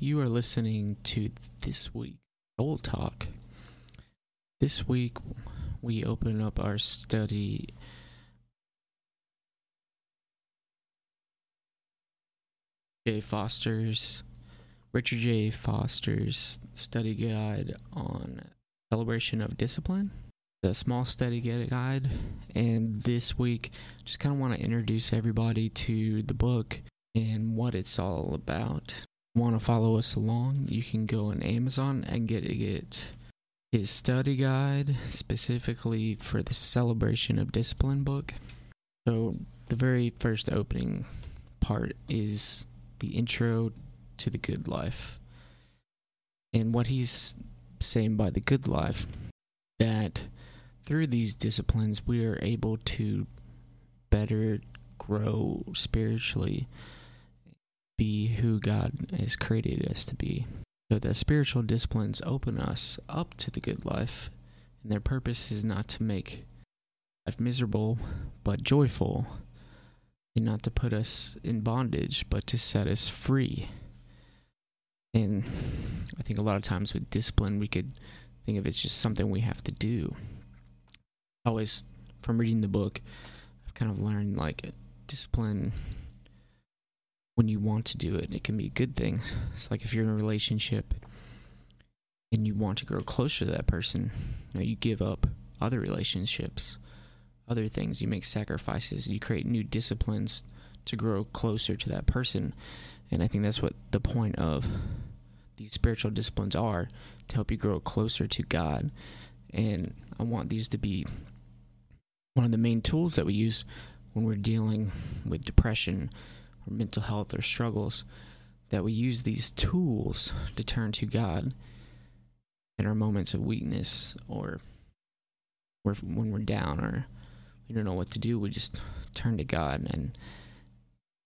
You are listening to This Week Soul Talk. This week, we open up our study. J. Foster's, Richard J. Foster's study guide on celebration of discipline, a small study guide. And this week, just kind of want to introduce everybody to the book and what it's all about. Want to follow us along? You can go on Amazon and get get his study guide specifically for the celebration of discipline book. So the very first opening part is the intro to the good life. And what he's saying by the good life that through these disciplines we are able to better grow spiritually be who God has created us to be. So the spiritual disciplines open us up to the good life, and their purpose is not to make life miserable, but joyful, and not to put us in bondage, but to set us free. And I think a lot of times with discipline, we could think of it as just something we have to do. Always, from reading the book, I've kind of learned like discipline when you want to do it, it can be a good thing. It's like if you're in a relationship and you want to grow closer to that person, you, know, you give up other relationships, other things, you make sacrifices, you create new disciplines to grow closer to that person. And I think that's what the point of these spiritual disciplines are to help you grow closer to God. And I want these to be one of the main tools that we use when we're dealing with depression or mental health or struggles, that we use these tools to turn to God in our moments of weakness or when we're down or we don't know what to do, we just turn to God and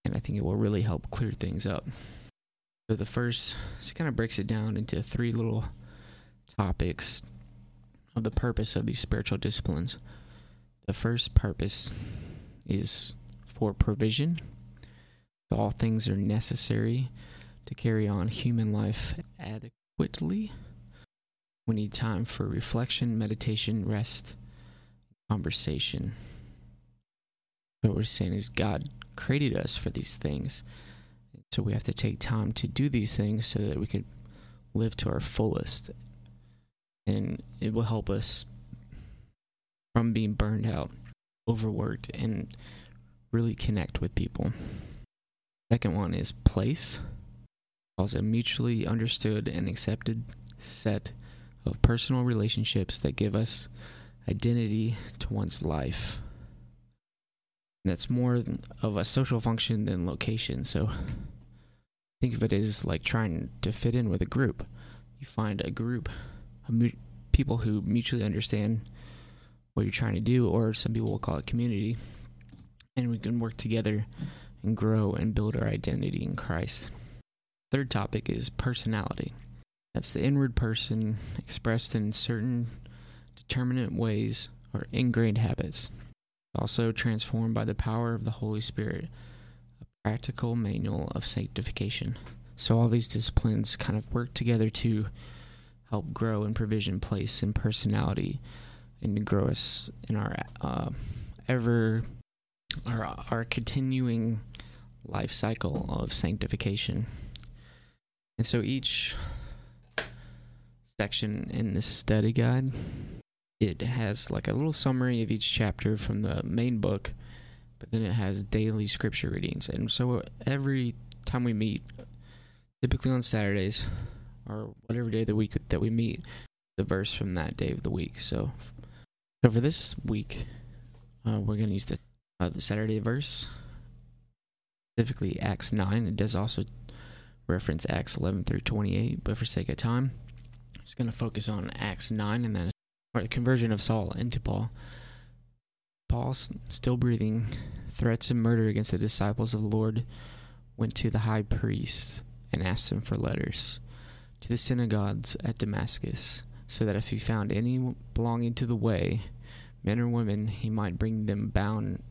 and I think it will really help clear things up. So the first she kind of breaks it down into three little topics of the purpose of these spiritual disciplines. The first purpose is for provision all things are necessary to carry on human life adequately. We need time for reflection, meditation, rest, conversation. What we're saying is God created us for these things. So we have to take time to do these things so that we can live to our fullest. And it will help us from being burned out, overworked, and really connect with people. Second one is place. Calls a mutually understood and accepted set of personal relationships that give us identity to one's life. And that's more of a social function than location. So think of it as like trying to fit in with a group. You find a group of mu- people who mutually understand what you're trying to do, or some people will call it community, and we can work together and grow and build our identity in Christ. Third topic is personality. That's the inward person expressed in certain determinate ways or ingrained habits, also transformed by the power of the Holy Spirit, a practical manual of sanctification. So, all these disciplines kind of work together to help grow in provision, place, and personality, and to grow us in our uh, ever our our continuing life cycle of sanctification. And so each section in this study guide it has like a little summary of each chapter from the main book, but then it has daily scripture readings. And so every time we meet, typically on Saturdays or whatever day of the week that we meet, the verse from that day of the week. So, so for this week, uh, we're going to use the uh, the Saturday verse, specifically Acts 9. It does also reference Acts 11 through 28, but for sake of time, I'm just going to focus on Acts 9 and then the conversion of Saul into Paul. Paul, still breathing threats and murder against the disciples of the Lord, went to the high priest and asked him for letters to the synagogues at Damascus, so that if he found any belonging to the way, men or women, he might bring them bound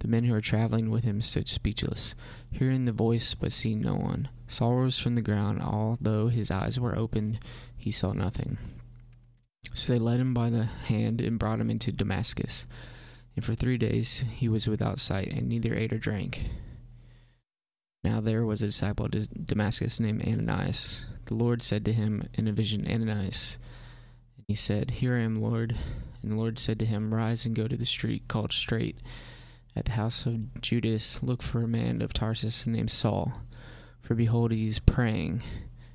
The men who were traveling with him stood speechless, hearing the voice but seeing no one. Saul rose from the ground, although his eyes were opened, he saw nothing. So they led him by the hand and brought him into Damascus. And for three days he was without sight, and neither ate or drank. Now there was a disciple of Damascus named Ananias. The Lord said to him in a vision, Ananias. And he said, Here I am, Lord. And the Lord said to him, Rise and go to the street called Straight at the house of Judas, look for a man of Tarsus named Saul. For behold, he is praying,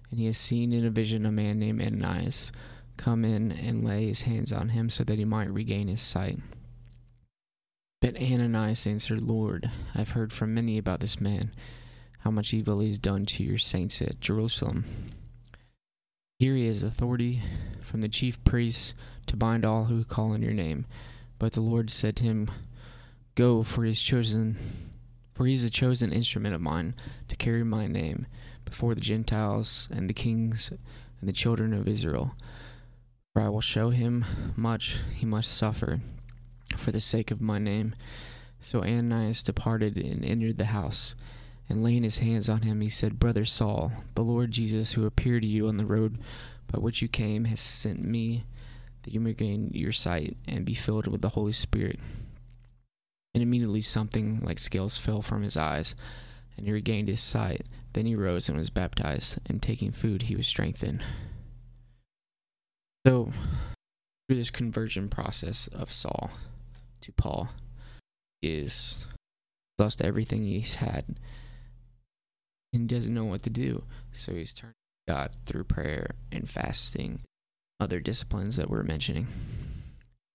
and he has seen in a vision a man named Ananias come in and lay his hands on him so that he might regain his sight. But Ananias answered, Lord, I have heard from many about this man, how much evil he has done to your saints at Jerusalem. Here he has authority from the chief priests to bind all who call on your name. But the Lord said to him, Go, for he is chosen, for he is a chosen instrument of mine to carry my name before the Gentiles and the kings and the children of Israel. For I will show him much he must suffer for the sake of my name. So Ananias departed and entered the house. And laying his hands on him, he said, Brother Saul, the Lord Jesus, who appeared to you on the road by which you came, has sent me that you may gain your sight and be filled with the Holy Spirit. And immediately something like scales fell from his eyes, and he regained his sight. Then he rose and was baptized, and taking food, he was strengthened. So, through this conversion process of Saul to Paul, is lost everything he's had and doesn't know what to do. So he's turned to God through prayer and fasting, other disciplines that we're mentioning,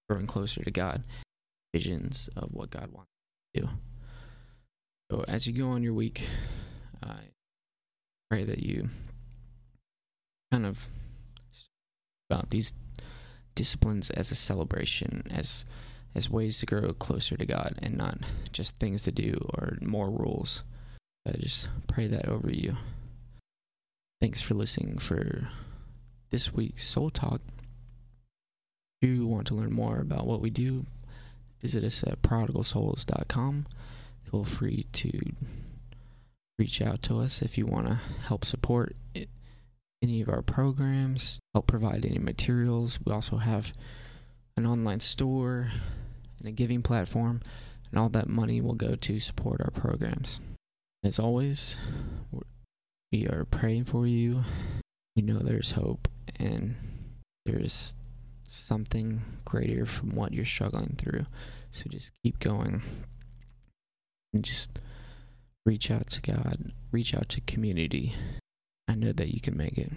growing closer to God visions of what God wants you to do. So as you go on your week, I pray that you kind of about these disciplines as a celebration, as as ways to grow closer to God, and not just things to do or more rules. I just pray that over you. Thanks for listening for this week's Soul Talk. If you want to learn more about what we do, visit us at prodigalsouls.com. Feel free to reach out to us if you want to help support it, any of our programs, help provide any materials. We also have an online store and a giving platform, and all that money will go to support our programs. As always, we are praying for you. We know there's hope and there's something greater from what you're struggling through. So just keep going and just reach out to God, reach out to community. I know that you can make it.